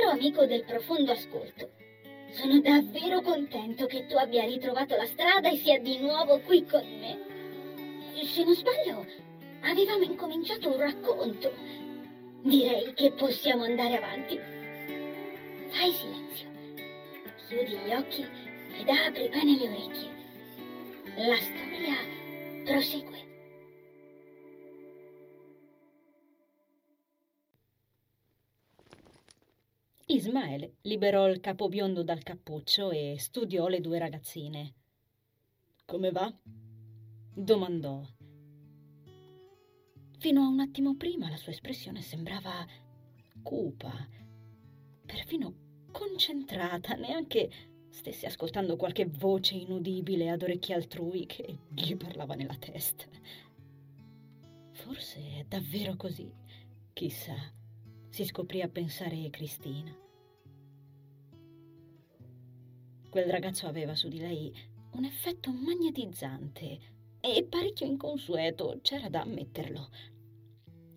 Caro amico del profondo ascolto, sono davvero contento che tu abbia ritrovato la strada e sia di nuovo qui con me. Se non sbaglio, avevamo incominciato un racconto. Direi che possiamo andare avanti. Fai silenzio. Chiudi gli occhi ed apri bene le orecchie. La storia prosegue. Ismael liberò il capo biondo dal cappuccio e studiò le due ragazzine. Come va? domandò. Fino a un attimo prima la sua espressione sembrava cupa, perfino concentrata, neanche stesse ascoltando qualche voce inudibile ad orecchie altrui che gli parlava nella testa. Forse è davvero così, chissà, si scoprì a pensare Cristina. Quel ragazzo aveva su di lei un effetto magnetizzante e parecchio inconsueto, c'era da ammetterlo.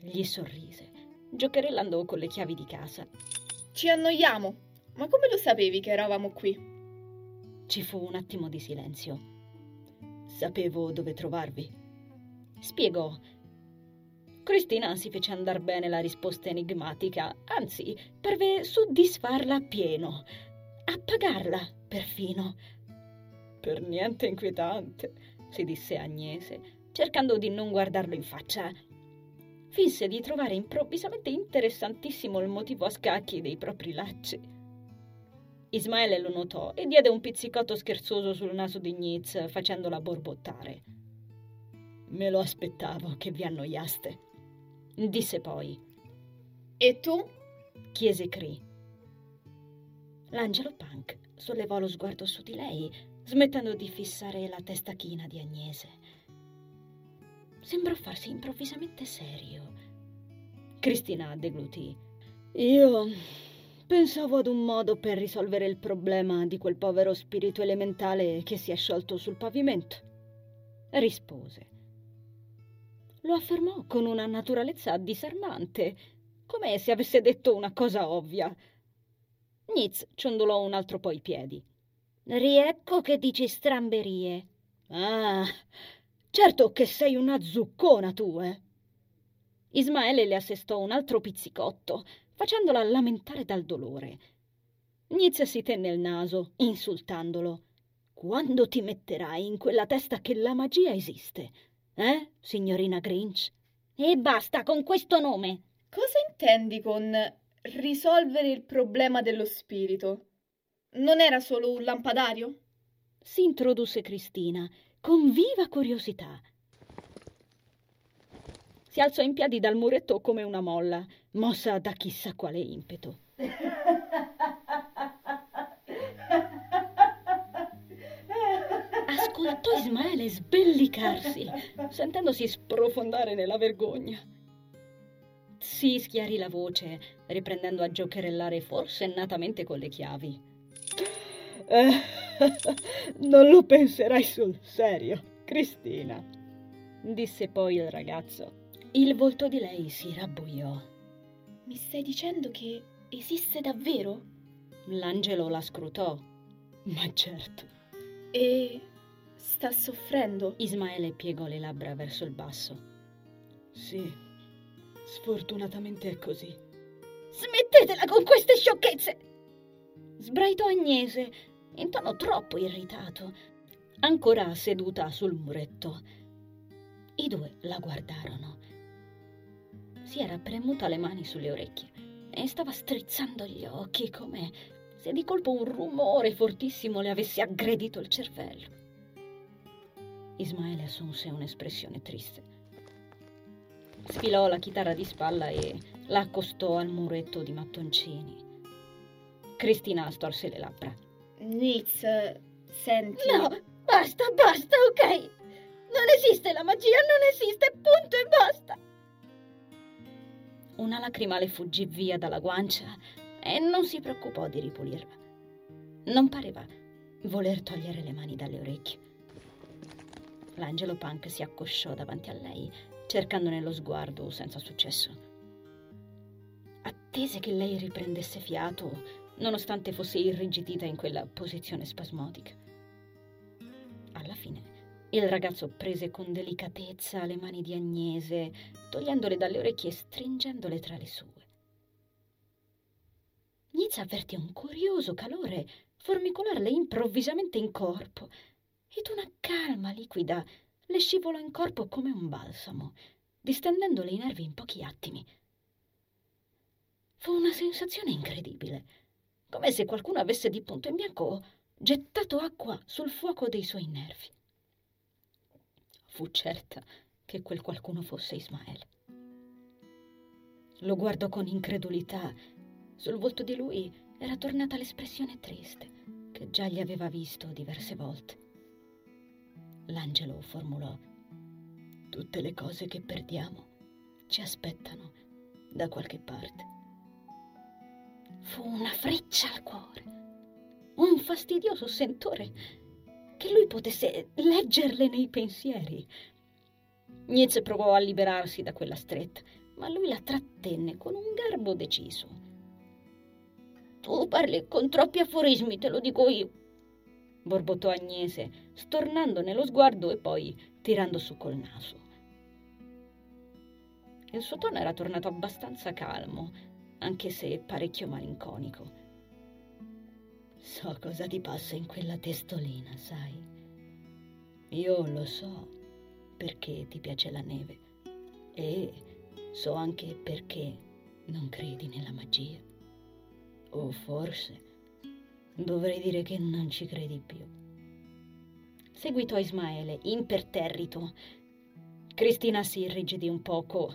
Gli sorrise, giocherellando con le chiavi di casa. Ci annoiamo, ma come lo sapevi che eravamo qui? Ci fu un attimo di silenzio. Sapevo dove trovarvi. Spiegò. Cristina si fece andar bene la risposta enigmatica, anzi, parve soddisfarla appieno, appagarla perfino. Per niente inquietante, si disse Agnese, cercando di non guardarlo in faccia. Finse di trovare improvvisamente interessantissimo il motivo a scacchi dei propri lacci. Ismaele lo notò e diede un pizzicotto scherzoso sul naso di Nitz, facendola borbottare. Me lo aspettavo che vi annoiaste, disse poi. E tu? chiese Cree. L'angelo Punk sollevò lo sguardo su di lei, smettendo di fissare la testa china di Agnese. Sembrò farsi improvvisamente serio. Cristina deglutì. Io pensavo ad un modo per risolvere il problema di quel povero spirito elementale che si è sciolto sul pavimento. Rispose. Lo affermò con una naturalezza disarmante, come se avesse detto una cosa ovvia. Nitz ciondolò un altro po' i piedi. Riecco che dici stramberie. Ah, certo che sei una zuccona tu, eh. Ismaele le assestò un altro pizzicotto, facendola lamentare dal dolore. Nizia si tenne il naso, insultandolo. Quando ti metterai in quella testa che la magia esiste? Eh, signorina Grinch? E basta con questo nome. Cosa intendi con risolvere il problema dello spirito? Non era solo un lampadario? Si introdusse Cristina, con viva curiosità. Si alzò in piedi dal muretto come una molla, mossa da chissà quale impeto. Ascoltò Ismaele sbellicarsi, sentendosi sprofondare nella vergogna. Si schiarì la voce, riprendendo a giocherellare forsennatamente con le chiavi. Eh, non lo penserai sul serio, Cristina, disse poi il ragazzo. Il volto di lei si rabbuiò. Mi stai dicendo che esiste davvero? L'angelo la scrutò. Ma certo. E sta soffrendo? Ismaele piegò le labbra verso il basso. Sì, sfortunatamente è così. Smettetela con queste sciocchezze! Sbraitò Agnese, in tono troppo irritato, ancora seduta sul muretto. I due la guardarono. Si era premuta le mani sulle orecchie e stava strizzando gli occhi come se di colpo un rumore fortissimo le avesse aggredito il cervello. Ismaele assunse un'espressione triste. Sfilò la chitarra di spalla e la accostò al muretto di mattoncini. Cristina storse le labbra. Nitz, senti. No, basta, basta, ok? Non esiste la magia, non esiste, punto e basta. Una lacrima le fuggì via dalla guancia e non si preoccupò di ripulirla. Non pareva voler togliere le mani dalle orecchie. L'angelo punk si accosciò davanti a lei, cercando nello sguardo senza successo. attese che lei riprendesse fiato, nonostante fosse irrigidita in quella posizione spasmodica. Alla fine il ragazzo prese con delicatezza le mani di Agnese, togliendole dalle orecchie e stringendole tra le sue. Nizza avvertì un curioso calore formicolarle improvvisamente in corpo ed una calma liquida le scivolò in corpo come un balsamo, distendendole i nervi in pochi attimi. Fu una sensazione incredibile, come se qualcuno avesse di punto in bianco gettato acqua sul fuoco dei suoi nervi fu certa che quel qualcuno fosse Ismael. Lo guardò con incredulità. Sul volto di lui era tornata l'espressione triste che già gli aveva visto diverse volte. L'angelo formulò: Tutte le cose che perdiamo ci aspettano da qualche parte. Fu una freccia al cuore, un fastidioso sentore che lui potesse leggerle nei pensieri. Nietzsche provò a liberarsi da quella stretta, ma lui la trattenne con un garbo deciso. Tu parli con troppi aforismi, te lo dico io, borbottò Agnese, stornando nello sguardo e poi tirando su col naso. Il suo tono era tornato abbastanza calmo, anche se parecchio malinconico. So cosa ti passa in quella testolina, sai? Io lo so perché ti piace la neve e so anche perché non credi nella magia. O forse dovrei dire che non ci credi più. Seguitò Ismaele, imperterrito. Cristina si irrigidì un poco.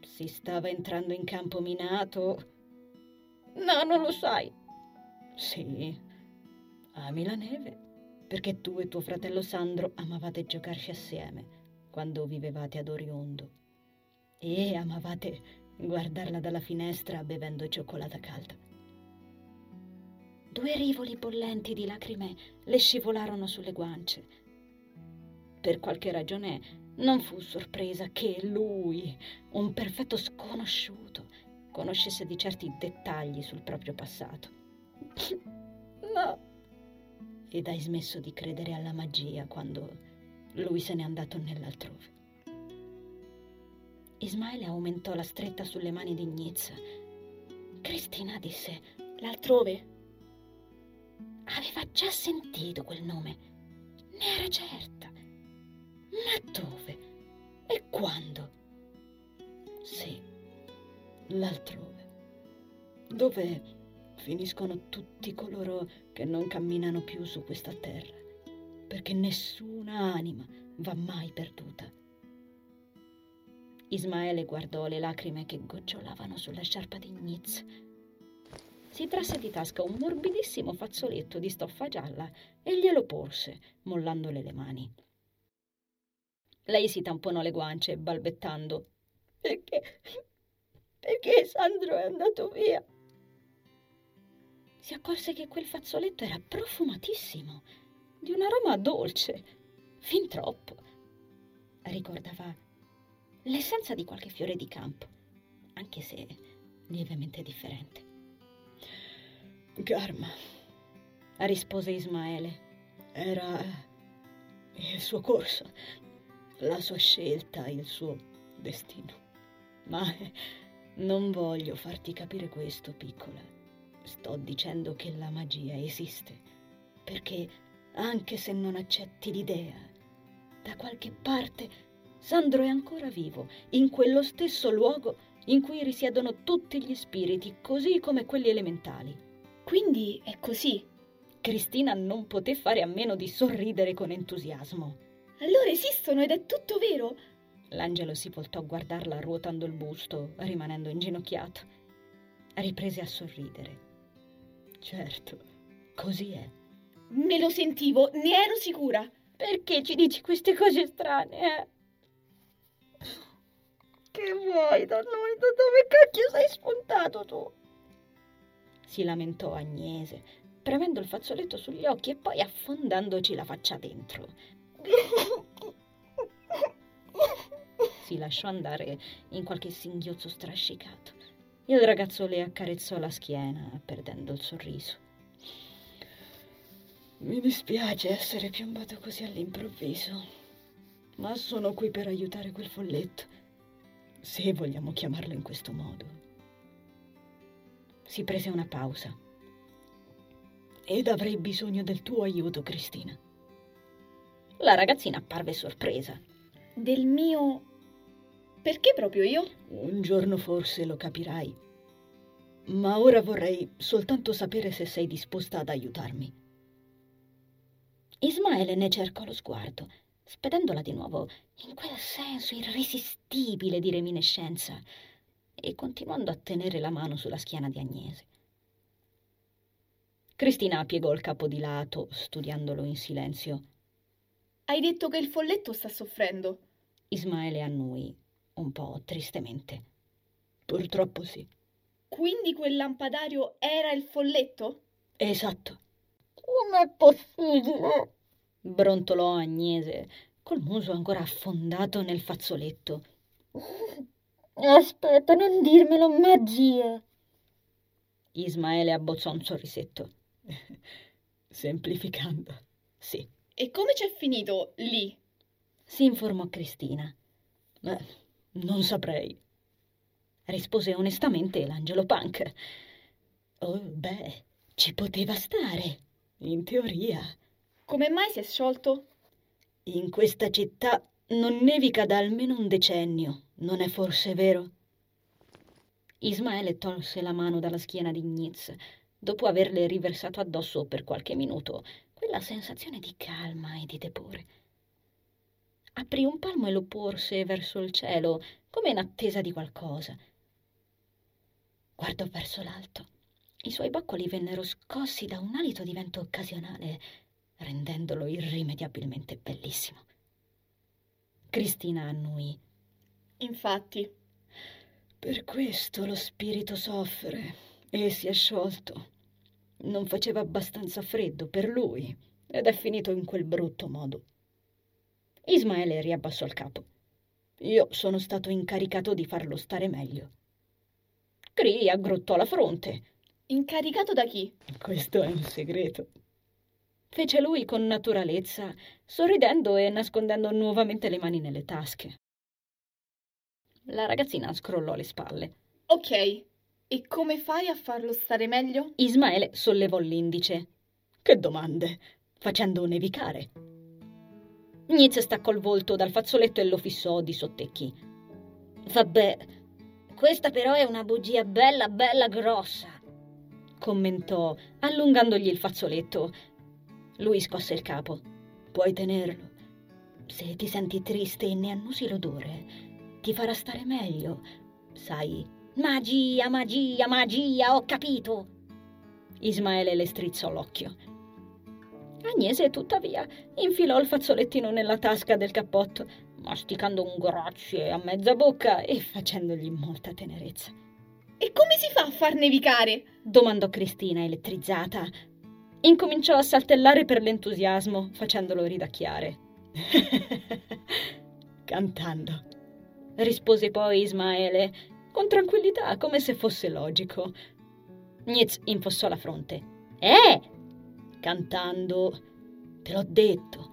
Si stava entrando in campo minato. No, non lo sai, sì, ami la neve, perché tu e tuo fratello Sandro amavate giocarci assieme quando vivevate ad Oriondo e amavate guardarla dalla finestra bevendo cioccolata calda. Due rivoli bollenti di lacrime le scivolarono sulle guance. Per qualche ragione non fu sorpresa che lui, un perfetto sconosciuto, conoscesse di certi dettagli sul proprio passato. No. Ed hai smesso di credere alla magia quando lui se n'è andato nell'altrove. Ismaele aumentò la stretta sulle mani di Gnizza. Cristina disse l'altrove. Aveva già sentito quel nome. Ne era certa. Ma dove? E quando? Sì, l'altrove. Dove finiscono tutti coloro che non camminano più su questa terra, perché nessuna anima va mai perduta. Ismaele guardò le lacrime che gocciolavano sulla sciarpa di Nitz. Si trasse di tasca un morbidissimo fazzoletto di stoffa gialla e glielo porse, mollandole le mani. Lei si tamponò le guance, balbettando. Perché? Perché Sandro è andato via? si accorse che quel fazzoletto era profumatissimo, di un aroma dolce, fin troppo. Ricordava l'essenza di qualche fiore di campo, anche se lievemente differente. Garma, rispose Ismaele, era il suo corso, la sua scelta, il suo destino. Ma non voglio farti capire questo, piccola. Sto dicendo che la magia esiste, perché anche se non accetti l'idea, da qualche parte Sandro è ancora vivo, in quello stesso luogo in cui risiedono tutti gli spiriti, così come quelli elementali. Quindi è così. Cristina non poté fare a meno di sorridere con entusiasmo. Allora esistono ed è tutto vero? L'angelo si voltò a guardarla ruotando il busto, rimanendo inginocchiato. Riprese a sorridere. Certo, così è. Me lo sentivo, ne ero sicura. Perché ci dici queste cose strane, eh? Che vuoi da noi? Da dove cacchio sei spuntato tu? Si lamentò Agnese, premendo il fazzoletto sugli occhi e poi affondandoci la faccia dentro. Si lasciò andare in qualche singhiozzo strascicato. Il ragazzo le accarezzò la schiena, perdendo il sorriso. Mi dispiace essere piombato così all'improvviso, ma sono qui per aiutare quel folletto, se vogliamo chiamarlo in questo modo. Si prese una pausa. Ed avrei bisogno del tuo aiuto, Cristina. La ragazzina apparve sorpresa. Del mio... Perché proprio io? Un giorno forse lo capirai. Ma ora vorrei soltanto sapere se sei disposta ad aiutarmi. Ismaele ne cercò lo sguardo, spedendola di nuovo in quel senso irresistibile di reminiscenza e continuando a tenere la mano sulla schiena di Agnese. Cristina piegò il capo di lato, studiandolo in silenzio. Hai detto che il folletto sta soffrendo. Ismaele annui, un po' tristemente. Purtroppo sì. Quindi quel lampadario era il folletto? Esatto. Com'è possibile? brontolò Agnese, col muso ancora affondato nel fazzoletto. Aspetta, non dirmelo, magia. Ismaele abbozzò un sorrisetto. Semplificando, sì. E come c'è finito lì? Si informò Cristina. Beh, non saprei. Rispose onestamente l'angelo punk. Oh, beh, ci poteva stare, in teoria. Come mai si è sciolto? In questa città non nevica da almeno un decennio, non è forse vero? Ismaele tolse la mano dalla schiena di Gnitz, dopo averle riversato addosso per qualche minuto quella sensazione di calma e di tepore. Aprì un palmo e lo porse verso il cielo, come in attesa di qualcosa. Guardò verso l'alto. I suoi boccoli vennero scossi da un alito di vento occasionale, rendendolo irrimediabilmente bellissimo. Cristina annui. Infatti. Per questo lo spirito soffre e si è sciolto. Non faceva abbastanza freddo per lui ed è finito in quel brutto modo. Ismaele riabbassò il capo. Io sono stato incaricato di farlo stare meglio. Cree aggrottò la fronte. Incaricato da chi? Questo è un segreto. Fece lui con naturalezza, sorridendo e nascondendo nuovamente le mani nelle tasche. La ragazzina scrollò le spalle. Ok, e come fai a farlo stare meglio? Ismaele sollevò l'indice. Che domande? Facendo nevicare. Nitz staccò il volto dal fazzoletto e lo fissò di sottecchi. Vabbè, questa però è una bugia bella, bella grossa, commentò, allungandogli il fazzoletto. Lui scosse il capo. Puoi tenerlo. Se ti senti triste e ne annusi l'odore, ti farà stare meglio. Sai. Magia, magia, magia, ho capito. Ismaele le strizzò l'occhio. Agnese, tuttavia, infilò il fazzolettino nella tasca del cappotto, masticando un grazie a mezza bocca e facendogli molta tenerezza. E come si fa a far nevicare? domandò Cristina, elettrizzata. Incominciò a saltellare per l'entusiasmo, facendolo ridacchiare. Cantando, rispose poi Ismaele, con tranquillità, come se fosse logico. Nitz infossò la fronte. Eh! Cantando. Te l'ho detto.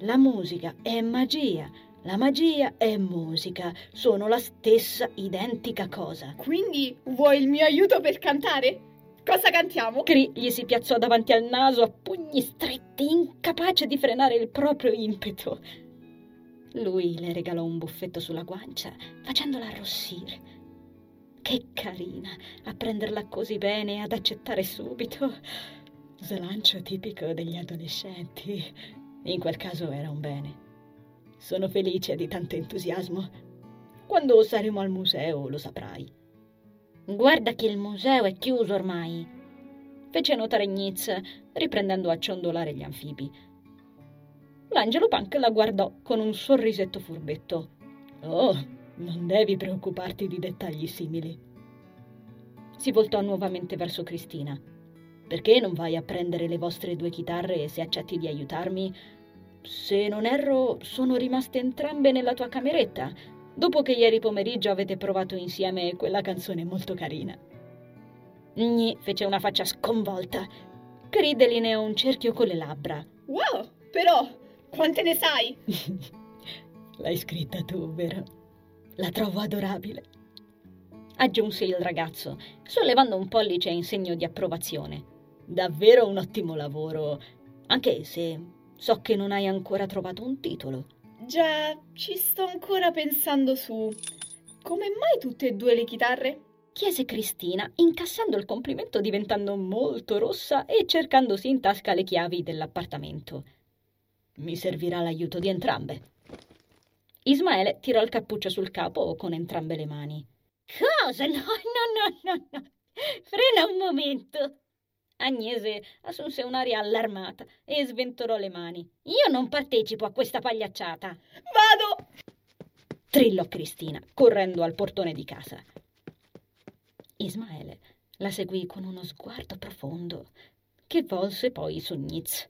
La musica è magia. La magia è musica. Sono la stessa identica cosa. Quindi vuoi il mio aiuto per cantare? Cosa cantiamo? Cree gli si piazzò davanti al naso a pugni stretti, incapace di frenare il proprio impeto. Lui le regalò un buffetto sulla guancia, facendola arrossire. Che carina a prenderla così bene e ad accettare subito. Slancio tipico degli adolescenti. In quel caso era un bene. Sono felice di tanto entusiasmo. Quando saremo al museo lo saprai. Guarda che il museo è chiuso ormai, fece notare Gnitz, riprendendo a ciondolare gli anfibi. L'angelo punk la guardò con un sorrisetto furbetto. Oh, non devi preoccuparti di dettagli simili. Si voltò nuovamente verso Cristina. Perché non vai a prendere le vostre due chitarre se accetti di aiutarmi? Se non erro, sono rimaste entrambe nella tua cameretta. Dopo che ieri pomeriggio avete provato insieme quella canzone molto carina. Gni fece una faccia sconvolta. Creed delineò un cerchio con le labbra. Wow, però, quante ne sai? L'hai scritta tu, vero? La trovo adorabile. Aggiunse il ragazzo, sollevando un pollice in segno di approvazione. Davvero un ottimo lavoro, anche se so che non hai ancora trovato un titolo. Già, ci sto ancora pensando su. Come mai tutte e due le chitarre? chiese Cristina, incassando il complimento diventando molto rossa e cercandosi in tasca le chiavi dell'appartamento. Mi servirà l'aiuto di entrambe. Ismaele tirò il cappuccio sul capo con entrambe le mani. Cosa? No, no, no, no, no. Frena un momento. Agnese assunse un'aria allarmata e sventolò le mani. Io non partecipo a questa pagliacciata. Vado! Trillò Cristina, correndo al portone di casa. Ismaele la seguì con uno sguardo profondo, che volse poi su Nitz.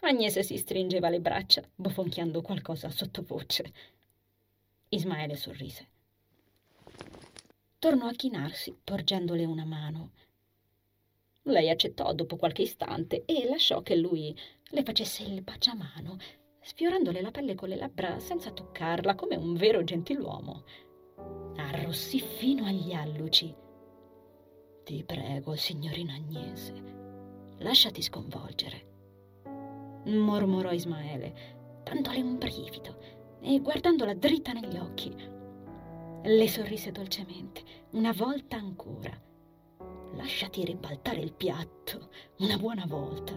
Agnese si stringeva le braccia, bofonchiando qualcosa sottovoce. Ismaele sorrise. Tornò a chinarsi, porgendole una mano lei accettò dopo qualche istante e lasciò che lui le facesse il baciamano, sfiorandole la pelle con le labbra senza toccarla, come un vero gentiluomo. Arrossì fino agli alluci. Ti prego, signorina Agnese, lasciati sconvolgere. mormorò Ismaele, dandole un brivido e guardandola dritta negli occhi. Le sorrise dolcemente, una volta ancora lasciati ribaltare il piatto una buona volta.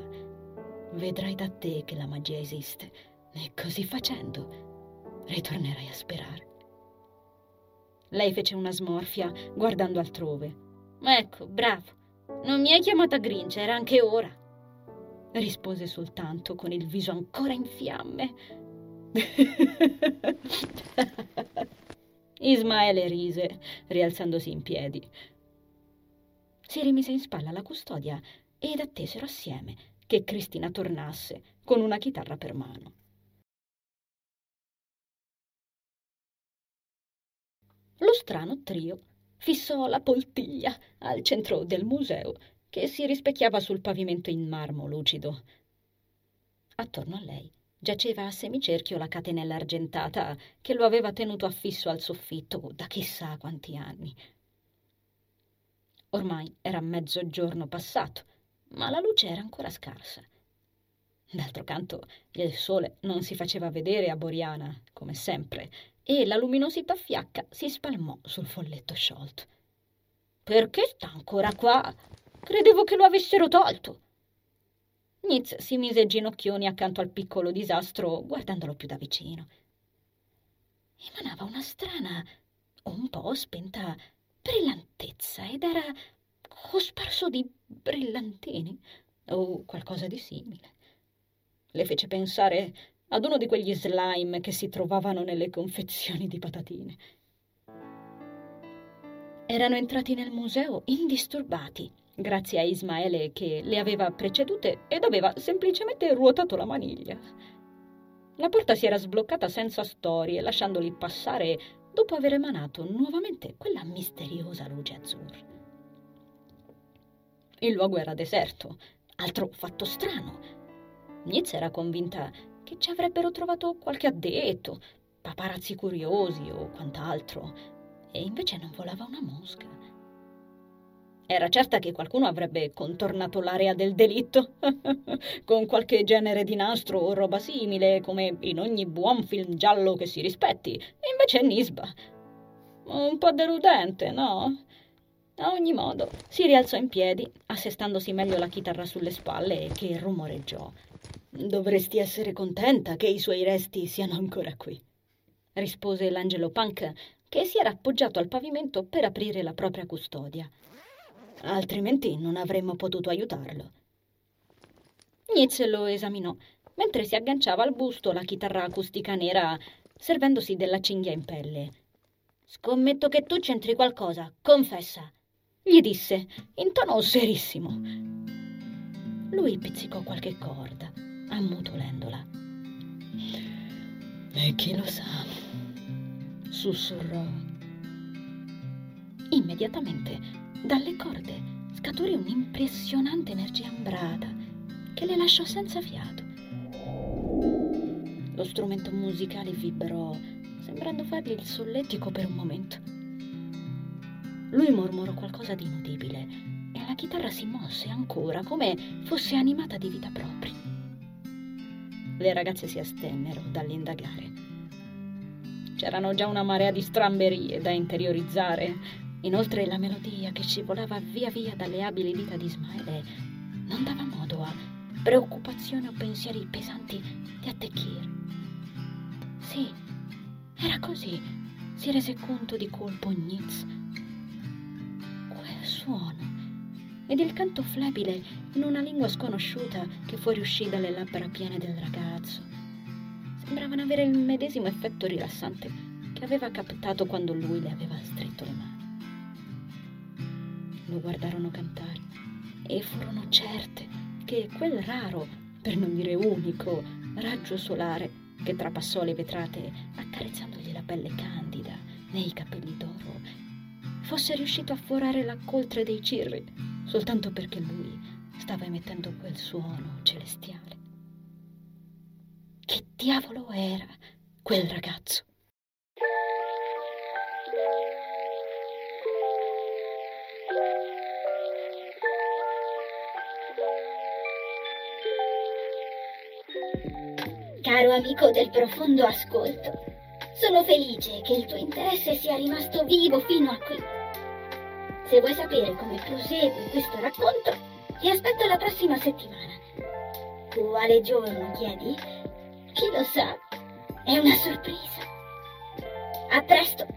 Vedrai da te che la magia esiste e così facendo ritornerai a sperare. Lei fece una smorfia guardando altrove. Ecco, bravo. Non mi hai chiamata Grinch, era anche ora. Rispose soltanto con il viso ancora in fiamme. Ismaele rise, rialzandosi in piedi si rimise in spalla la custodia ed attesero assieme che Cristina tornasse con una chitarra per mano. Lo strano trio fissò la poltiglia al centro del museo che si rispecchiava sul pavimento in marmo lucido. Attorno a lei giaceva a semicerchio la catenella argentata che lo aveva tenuto affisso al soffitto da chissà quanti anni. Ormai era mezzogiorno passato, ma la luce era ancora scarsa. D'altro canto, il sole non si faceva vedere a Boriana, come sempre, e la luminosità fiacca si spalmò sul folletto sciolto. Perché sta ancora qua? Credevo che lo avessero tolto. Nitz si mise ginocchioni accanto al piccolo disastro, guardandolo più da vicino. Emanava una strana, un po' spenta brillantezza ed era cosparso di brillantini o qualcosa di simile. Le fece pensare ad uno di quegli slime che si trovavano nelle confezioni di patatine. Erano entrati nel museo indisturbati, grazie a Ismaele che le aveva precedute ed aveva semplicemente ruotato la maniglia. La porta si era sbloccata senza storie, lasciandoli passare dopo aver emanato nuovamente quella misteriosa luce azzurra. Il luogo era deserto, altro fatto strano. Nitz era convinta che ci avrebbero trovato qualche addetto, paparazzi curiosi o quant'altro, e invece non volava una mosca. Era certa che qualcuno avrebbe contornato l'area del delitto, con qualche genere di nastro o roba simile, come in ogni buon film giallo che si rispetti. Invece Nisba. Un po' deludente, no? A ogni modo, si rialzò in piedi, assestandosi meglio la chitarra sulle spalle, che rumoreggiò. Dovresti essere contenta che i suoi resti siano ancora qui, rispose l'angelo punk, che si era appoggiato al pavimento per aprire la propria custodia altrimenti non avremmo potuto aiutarlo. Nietzsche lo esaminò, mentre si agganciava al busto la chitarra acustica nera, servendosi della cinghia in pelle. Scommetto che tu c'entri qualcosa, confessa, gli disse in tono serissimo. Lui pizzicò qualche corda, ammutolendola. E chi lo sa? sussurrò. Immediatamente dalle corde scaturì un'impressionante energia ambrata che le lasciò senza fiato. Lo strumento musicale vibrò, sembrando fargli il solletico per un momento. Lui mormorò qualcosa di inudibile e la chitarra si mosse ancora come fosse animata di vita propria. Le ragazze si astennero dall'indagare. C'erano già una marea di stramberie da interiorizzare. Inoltre la melodia che scivolava via via dalle abili dita di Ismaele non dava modo a preoccupazioni o pensieri pesanti di attecchire. Sì, era così, si rese conto di colpo Nitz. Quel suono ed il canto flebile in una lingua sconosciuta che fuoriuscì dalle labbra piene del ragazzo. Sembravano avere il medesimo effetto rilassante che aveva captato quando lui le aveva stretto le mani. Lo guardarono cantare e furono certe che quel raro, per non dire unico, raggio solare che trapassò le vetrate accarezzandogli la pelle candida nei capelli d'oro, fosse riuscito a forare la coltre dei cirri soltanto perché lui stava emettendo quel suono celestiale. Che diavolo era quel ragazzo? Caro amico del profondo ascolto, sono felice che il tuo interesse sia rimasto vivo fino a qui. Se vuoi sapere come prosegue questo racconto, ti aspetto la prossima settimana. Quale giorno chiedi? Chi lo sa? È una sorpresa. A presto!